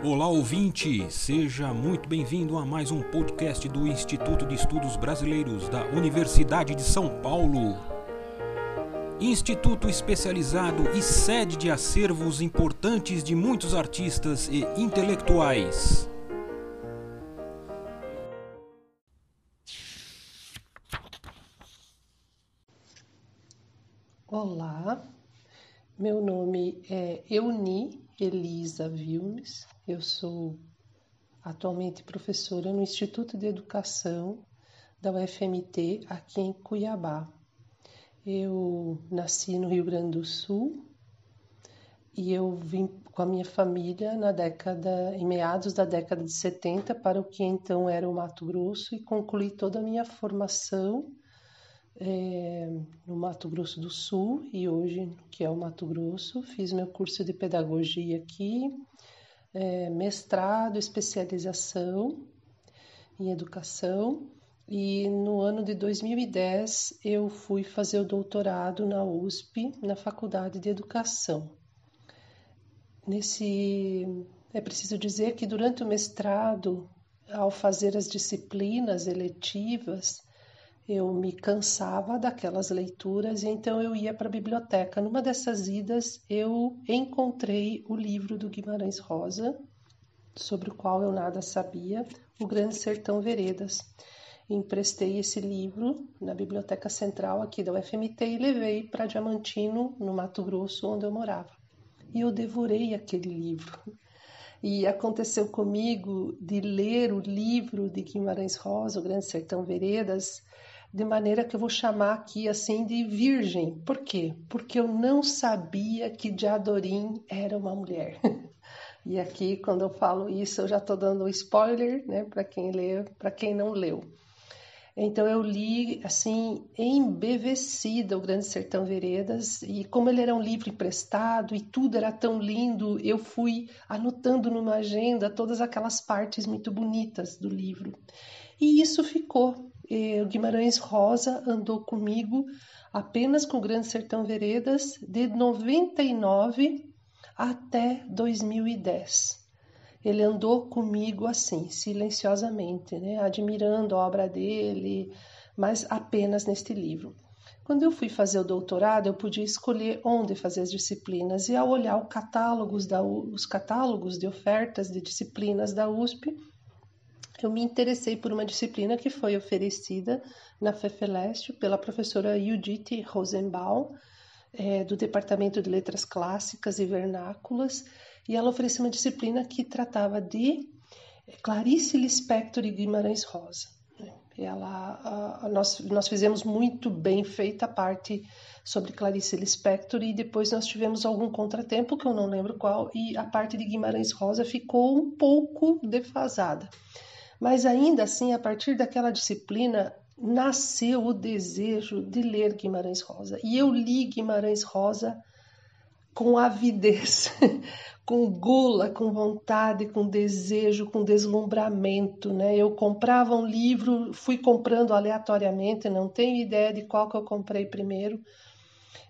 Olá ouvinte, seja muito bem-vindo a mais um podcast do Instituto de Estudos Brasileiros da Universidade de São Paulo. Instituto especializado e sede de acervos importantes de muitos artistas e intelectuais. Meu nome é Euni Elisa Vilmes, eu sou atualmente professora no Instituto de Educação da UFMT aqui em Cuiabá. Eu nasci no Rio Grande do Sul e eu vim com a minha família na década, em meados da década de 70 para o que então era o Mato Grosso e concluí toda a minha formação é, no Mato Grosso do Sul e hoje que é o Mato Grosso. Fiz meu curso de pedagogia aqui, é, mestrado, especialização em educação e no ano de 2010 eu fui fazer o doutorado na USP, na Faculdade de Educação. Nesse é preciso dizer que durante o mestrado, ao fazer as disciplinas eletivas, eu me cansava daquelas leituras então eu ia para a biblioteca. Numa dessas idas, eu encontrei o livro do Guimarães Rosa, sobre o qual eu nada sabia, O Grande Sertão Veredas. Emprestei esse livro na biblioteca central aqui da UFMT e levei para Diamantino, no Mato Grosso, onde eu morava. E eu devorei aquele livro. E aconteceu comigo de ler o livro de Guimarães Rosa, O Grande Sertão Veredas, de maneira que eu vou chamar aqui assim de virgem. Por quê? Porque eu não sabia que Diadorim era uma mulher. e aqui, quando eu falo isso, eu já estou dando um spoiler, né, para quem lê, para quem não leu. Então eu li assim embevecida o Grande Sertão Veredas e como ele era um livro emprestado e tudo era tão lindo, eu fui anotando numa agenda todas aquelas partes muito bonitas do livro. E isso ficou o Guimarães Rosa andou comigo apenas com o Grande Sertão Veredas de 99 até 2010. Ele andou comigo assim, silenciosamente, né? admirando a obra dele, mas apenas neste livro. Quando eu fui fazer o doutorado, eu podia escolher onde fazer as disciplinas, e ao olhar catálogos da, os catálogos de ofertas de disciplinas da USP, eu me interessei por uma disciplina que foi oferecida na FEFELESTE pela professora Judith Rosenbaum, é, do Departamento de Letras Clássicas e Vernáculas, e ela ofereceu uma disciplina que tratava de Clarice Lispector e Guimarães Rosa. Ela, a, a, nós, nós fizemos muito bem feita a parte sobre Clarice Lispector e depois nós tivemos algum contratempo, que eu não lembro qual, e a parte de Guimarães Rosa ficou um pouco defasada. Mas ainda assim, a partir daquela disciplina, nasceu o desejo de ler Guimarães Rosa. E eu li Guimarães Rosa com avidez, com gula, com vontade, com desejo, com deslumbramento, né? Eu comprava um livro, fui comprando aleatoriamente, não tenho ideia de qual que eu comprei primeiro,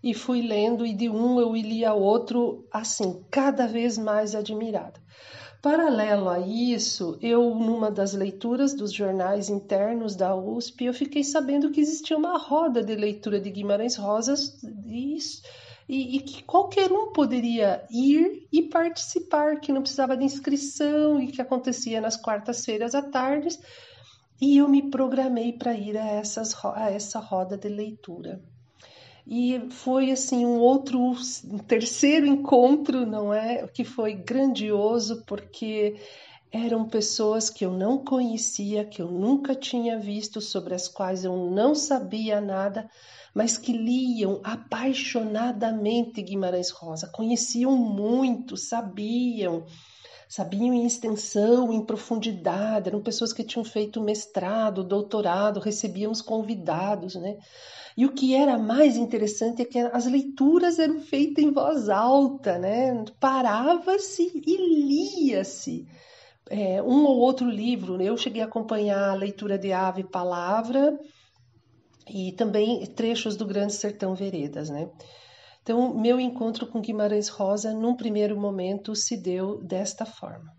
e fui lendo e de um eu lia outro, assim, cada vez mais admirada. Paralelo a isso, eu, numa das leituras dos jornais internos da USP, eu fiquei sabendo que existia uma roda de leitura de Guimarães Rosas e, e, e que qualquer um poderia ir e participar, que não precisava de inscrição e que acontecia nas quartas-feiras à tarde. E eu me programei para ir a, essas, a essa roda de leitura. E foi assim um outro, um terceiro encontro, não é? Que foi grandioso porque eram pessoas que eu não conhecia, que eu nunca tinha visto, sobre as quais eu não sabia nada, mas que liam apaixonadamente Guimarães Rosa, conheciam muito, sabiam, sabiam em extensão, em profundidade, eram pessoas que tinham feito mestrado, doutorado, recebíamos convidados, né? E o que era mais interessante é que as leituras eram feitas em voz alta, né? Parava-se e lia-se. É, um ou outro livro, eu cheguei a acompanhar a leitura de Ave Palavra e também trechos do Grande Sertão Veredas, né? Então, meu encontro com Guimarães Rosa, num primeiro momento, se deu desta forma.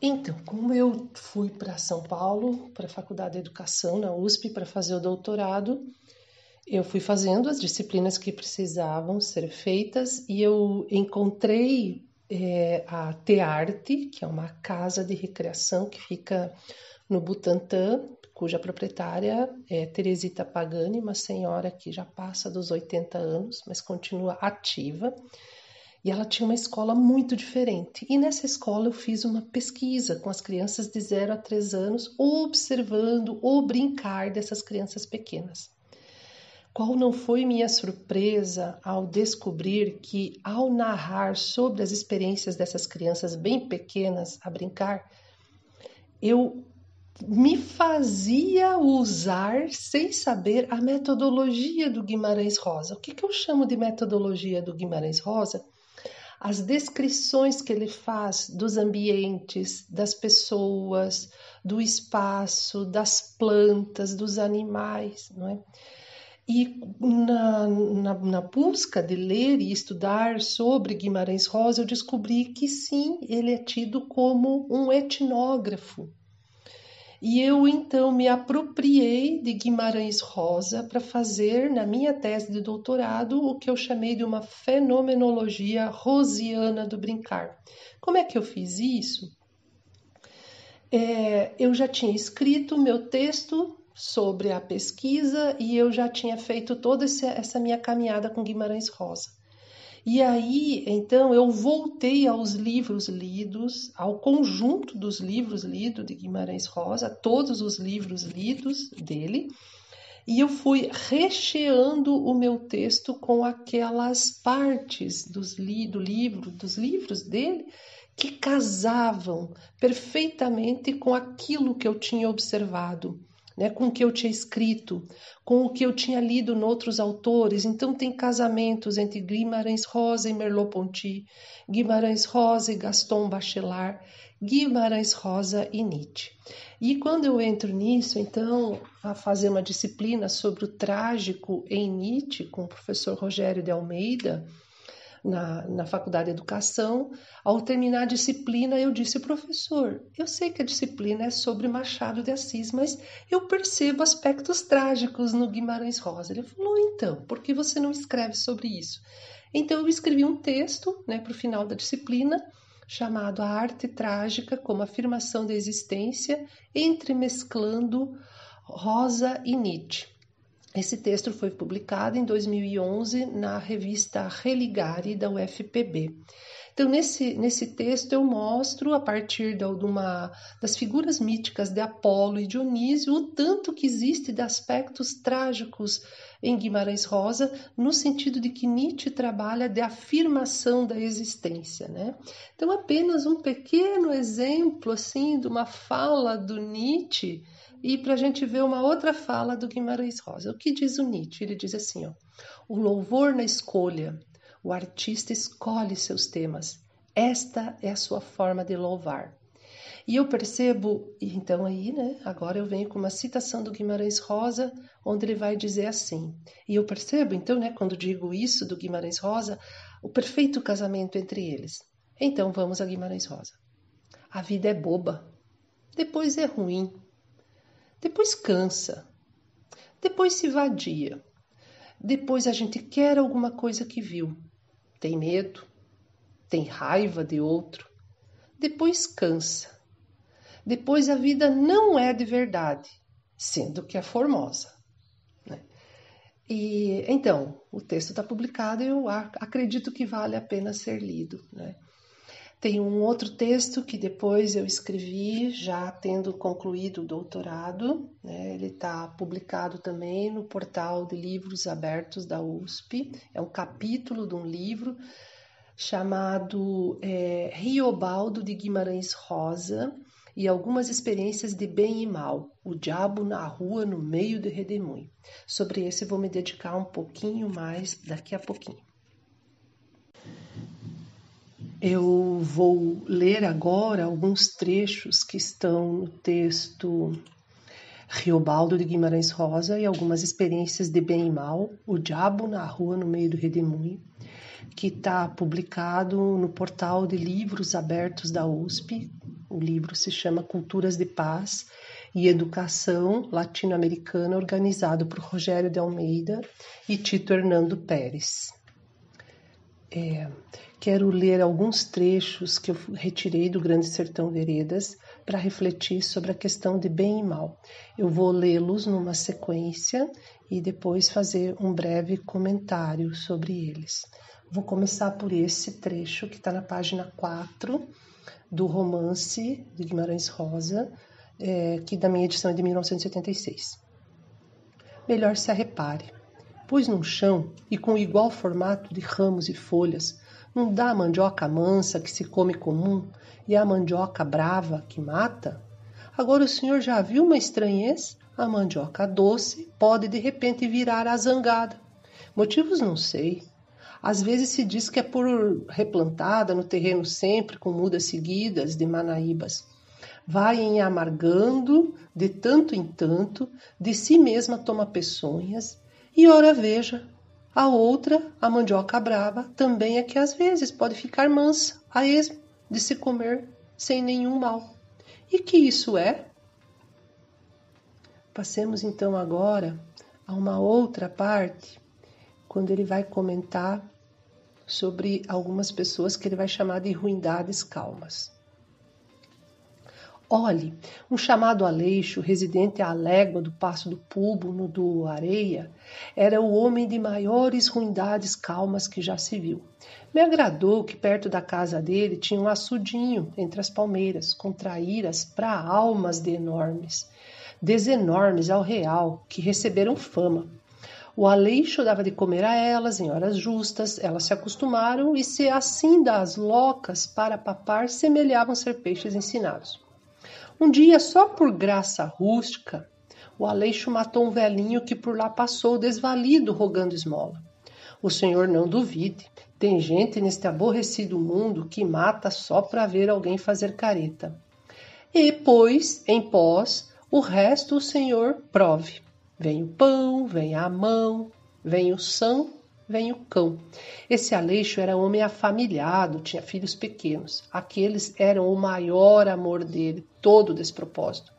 Então, como eu fui para São Paulo, para a Faculdade de Educação, na USP, para fazer o doutorado, eu fui fazendo as disciplinas que precisavam ser feitas e eu encontrei é, a Tearte, que é uma casa de recreação que fica no Butantã, cuja proprietária é Teresita Pagani, uma senhora que já passa dos 80 anos, mas continua ativa. E ela tinha uma escola muito diferente. E nessa escola eu fiz uma pesquisa com as crianças de 0 a 3 anos, observando o brincar dessas crianças pequenas. Qual não foi minha surpresa ao descobrir que, ao narrar sobre as experiências dessas crianças bem pequenas a brincar, eu me fazia usar, sem saber, a metodologia do Guimarães Rosa. O que, que eu chamo de metodologia do Guimarães Rosa? as descrições que ele faz dos ambientes, das pessoas, do espaço, das plantas, dos animais, não é? E na, na, na, busca de ler e estudar sobre Guimarães Rosa, eu descobri que sim, ele é tido como um etnógrafo, e eu então me apropriei de Guimarães Rosa para fazer na minha tese de doutorado o que eu chamei de uma fenomenologia rosiana do brincar. Como é que eu fiz isso? É, eu já tinha escrito meu texto sobre a pesquisa e eu já tinha feito toda essa minha caminhada com Guimarães Rosa. E aí, então, eu voltei aos livros lidos, ao conjunto dos livros lidos de Guimarães Rosa, todos os livros lidos dele, e eu fui recheando o meu texto com aquelas partes dos li, do livro, dos livros dele, que casavam perfeitamente com aquilo que eu tinha observado né, com o que eu tinha escrito, com o que eu tinha lido em outros autores. Então, tem casamentos entre Guimarães Rosa e Merleau-Ponty, Guimarães Rosa e Gaston Bachelard, Guimarães Rosa e Nietzsche. E quando eu entro nisso, então, a fazer uma disciplina sobre o trágico em Nietzsche, com o professor Rogério de Almeida, na, na faculdade de educação. Ao terminar a disciplina, eu disse, professor, eu sei que a disciplina é sobre Machado de Assis, mas eu percebo aspectos trágicos no Guimarães Rosa. Ele falou, então, por que você não escreve sobre isso? Então, eu escrevi um texto né, para o final da disciplina, chamado A Arte Trágica como Afirmação da Existência, entremesclando Rosa e Nietzsche. Esse texto foi publicado em 2011 na revista Religare da UFPB. Então, nesse, nesse texto, eu mostro, a partir uma, das figuras míticas de Apolo e Dionísio, o tanto que existe de aspectos trágicos em Guimarães Rosa, no sentido de que Nietzsche trabalha de afirmação da existência. Né? Então, apenas um pequeno exemplo assim de uma fala do Nietzsche e para a gente ver uma outra fala do Guimarães Rosa. O que diz o Nietzsche? Ele diz assim: ó, o louvor na escolha, o artista escolhe seus temas. Esta é a sua forma de louvar. E eu percebo, então aí, né, agora eu venho com uma citação do Guimarães Rosa, onde ele vai dizer assim. E eu percebo, então, né, quando digo isso do Guimarães Rosa, o perfeito casamento entre eles. Então vamos a Guimarães Rosa. A vida é boba, depois é ruim, depois cansa, depois se vadia, depois a gente quer alguma coisa que viu, tem medo, tem raiva de outro, depois cansa, depois a vida não é de verdade, sendo que é formosa. Né? E então, o texto está publicado e eu acredito que vale a pena ser lido. Né? Tem um outro texto que depois eu escrevi, já tendo concluído o doutorado. Né? Ele está publicado também no portal de livros abertos da USP. É um capítulo de um livro chamado é, Riobaldo de Guimarães Rosa e algumas experiências de bem e mal, o diabo na rua no meio de redemoinho. Sobre esse vou me dedicar um pouquinho mais daqui a pouquinho. Eu vou ler agora alguns trechos que estão no texto Riobaldo de Guimarães Rosa e algumas experiências de bem e mal, O Diabo na Rua no Meio do Redemoinho, que está publicado no portal de livros abertos da USP, O livro se chama Culturas de Paz e Educação Latino-Americana, organizado por Rogério de Almeida e Tito Hernando Pérez. É, quero ler alguns trechos que eu retirei do Grande Sertão Veredas para refletir sobre a questão de bem e mal. Eu vou lê-los numa sequência e depois fazer um breve comentário sobre eles. Vou começar por esse trecho que está na página 4 do romance de Guimarães Rosa, é, que da minha edição é de 1976. Melhor se arrepare pôs num chão e com igual formato de ramos e folhas, não dá a mandioca mansa que se come comum e a mandioca brava que mata? Agora o senhor já viu uma estranheza? A mandioca doce pode de repente virar a zangada. Motivos não sei. Às vezes se diz que é por replantada no terreno sempre com mudas seguidas de manaíbas. Vai em amargando de tanto em tanto, de si mesma toma peçonhas e ora veja, a outra, a mandioca brava, também é que às vezes pode ficar mansa, a esmo de se comer sem nenhum mal. E que isso é? Passemos então agora a uma outra parte, quando ele vai comentar sobre algumas pessoas que ele vai chamar de ruindades calmas. Olhe, um chamado Aleixo, residente à légua do passo do Púbulo do Areia, era o homem de maiores ruindades calmas que já se viu. Me agradou que perto da casa dele tinha um açudinho entre as palmeiras, com traíras para almas de enormes, desenormes ao real, que receberam fama. O Aleixo dava de comer a elas em horas justas, elas se acostumaram e se assim das locas para papar semelhavam ser peixes ensinados. Um dia, só por graça rústica, o Aleixo matou um velhinho que por lá passou desvalido rogando esmola. O senhor não duvide, tem gente neste aborrecido mundo que mata só para ver alguém fazer careta. E, pois, em pós, o resto o senhor prove. Vem o pão, vem a mão, vem o são vem o cão. Esse Aleixo era homem afamiliado, tinha filhos pequenos. Aqueles eram o maior amor dele, todo despropósito.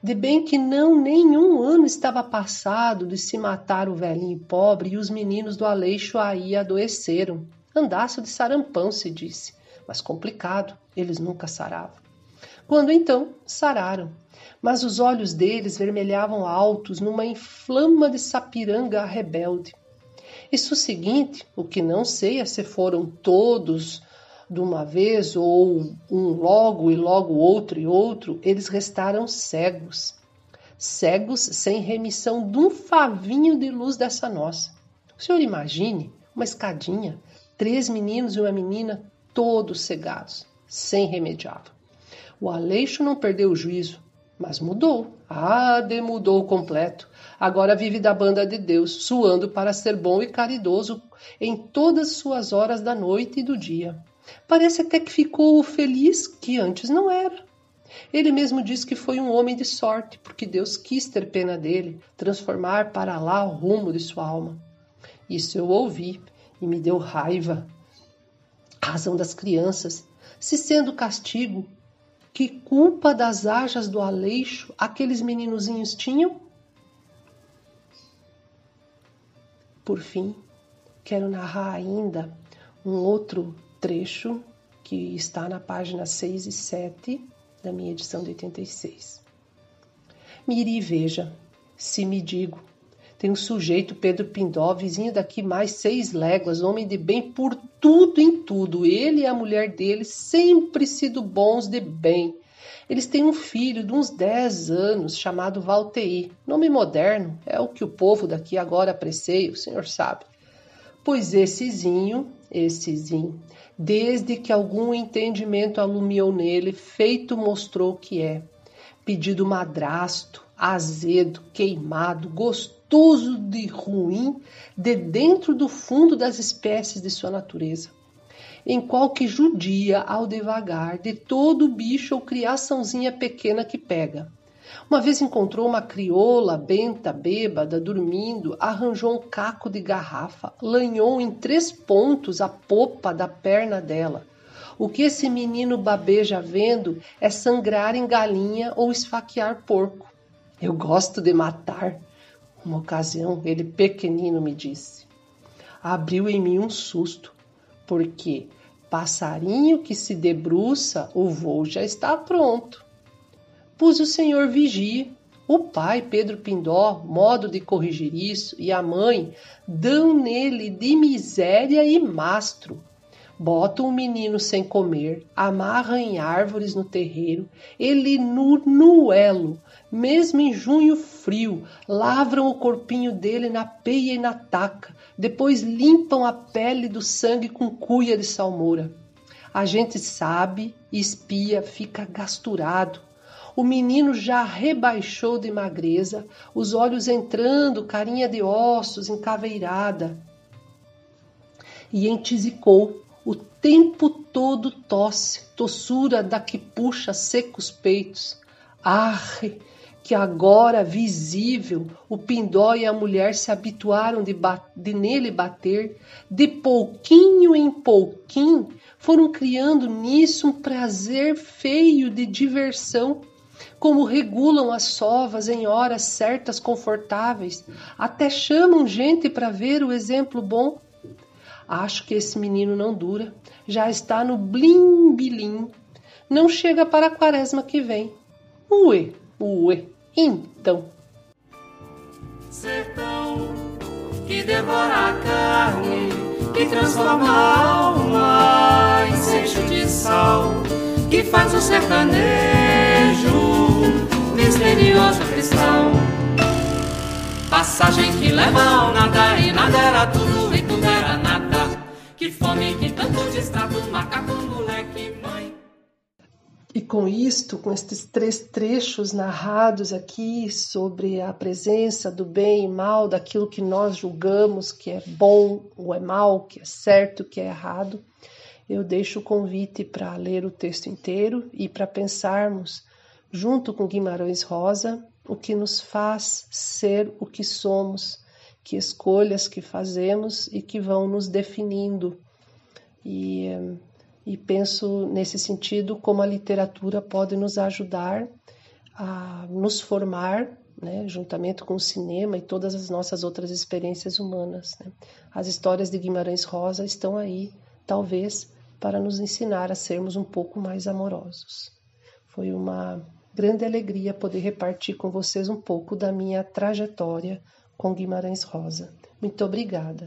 De bem que não nenhum ano estava passado de se matar o velhinho pobre e os meninos do Aleixo aí adoeceram. Andaço de sarampão, se disse, mas complicado, eles nunca saravam. Quando então sararam, mas os olhos deles vermelhavam altos numa inflama de sapiranga rebelde. Isso seguinte, o que não sei é se foram todos de uma vez ou um logo e logo outro e outro, eles restaram cegos. Cegos sem remissão de um favinho de luz dessa nossa. O senhor imagine uma escadinha, três meninos e uma menina, todos cegados, sem remediável. O Aleixo não perdeu o juízo, mas mudou. Ah, demudou completo. Agora vive da banda de Deus, suando para ser bom e caridoso em todas suas horas da noite e do dia. Parece até que ficou feliz que antes não era. Ele mesmo diz que foi um homem de sorte, porque Deus quis ter pena dele, transformar para lá o rumo de sua alma. Isso eu ouvi e me deu raiva. A razão das crianças, se sendo castigo, que culpa das ajas do Aleixo aqueles meninozinhos tinham? Por fim, quero narrar ainda um outro trecho que está na página 6 e 7 da minha edição de 86. Mire e veja, se me digo, tem um sujeito, Pedro Pindó, vizinho daqui mais seis léguas, homem de bem por tudo em tudo. Ele e a mulher dele sempre sido bons de bem. Eles têm um filho de uns 10 anos chamado Valteir. Nome moderno, é o que o povo daqui agora aprecie, o senhor sabe. Pois essezinho, essezinho, desde que algum entendimento alumiou nele, feito mostrou que é. Pedido madrasto, azedo, queimado, gostoso gostoso de ruim de dentro do fundo das espécies de sua natureza, em qual que judia ao devagar de todo bicho ou criaçãozinha pequena que pega. Uma vez encontrou uma crioula benta, bêbada, dormindo, arranjou um caco de garrafa, lanhou em três pontos a popa da perna dela. O que esse menino babeja vendo é sangrar em galinha ou esfaquear porco. Eu gosto de matar. Uma ocasião, ele pequenino me disse. Abriu em mim um susto, porque passarinho que se debruça, o voo já está pronto. Pus o senhor vigia. O pai, Pedro Pindó, modo de corrigir isso, e a mãe dão nele de miséria e mastro. Botam o menino sem comer, amarram em árvores no terreiro, ele nu no elo, mesmo em junho frio, lavram o corpinho dele na peia e na taca, depois limpam a pele do sangue com cuia de salmoura. A gente sabe, espia, fica gasturado. O menino já rebaixou de magreza, os olhos entrando, carinha de ossos, encaveirada. E entisicou o tempo todo tosse, tossura da que puxa secos peitos. Arre, que agora visível o pindó e a mulher se habituaram de, de nele bater, de pouquinho em pouquinho foram criando nisso um prazer feio de diversão, como regulam as sovas em horas certas confortáveis, até chamam gente para ver o exemplo bom Acho que esse menino não dura. Já está no blim-bilim. Não chega para a quaresma que vem. Ué, ué. Então. Sertão que devora a carne, que transforma a alma em seixo de sal, que faz o sertanejo misterioso cristão. Passagem que leva ao nada e nada era tudo. Que tanto distrato, macaco, moleque, mãe. E com isto, com estes três trechos narrados aqui sobre a presença do bem e mal, daquilo que nós julgamos que é bom ou é mal, que é certo, que é errado, eu deixo o convite para ler o texto inteiro e para pensarmos, junto com Guimarães Rosa, o que nos faz ser o que somos que escolhas que fazemos e que vão nos definindo. E, e penso nesse sentido como a literatura pode nos ajudar a nos formar, né, juntamente com o cinema e todas as nossas outras experiências humanas. Né. As histórias de Guimarães Rosa estão aí, talvez, para nos ensinar a sermos um pouco mais amorosos. Foi uma grande alegria poder repartir com vocês um pouco da minha trajetória com Guimarães Rosa. Muito obrigada.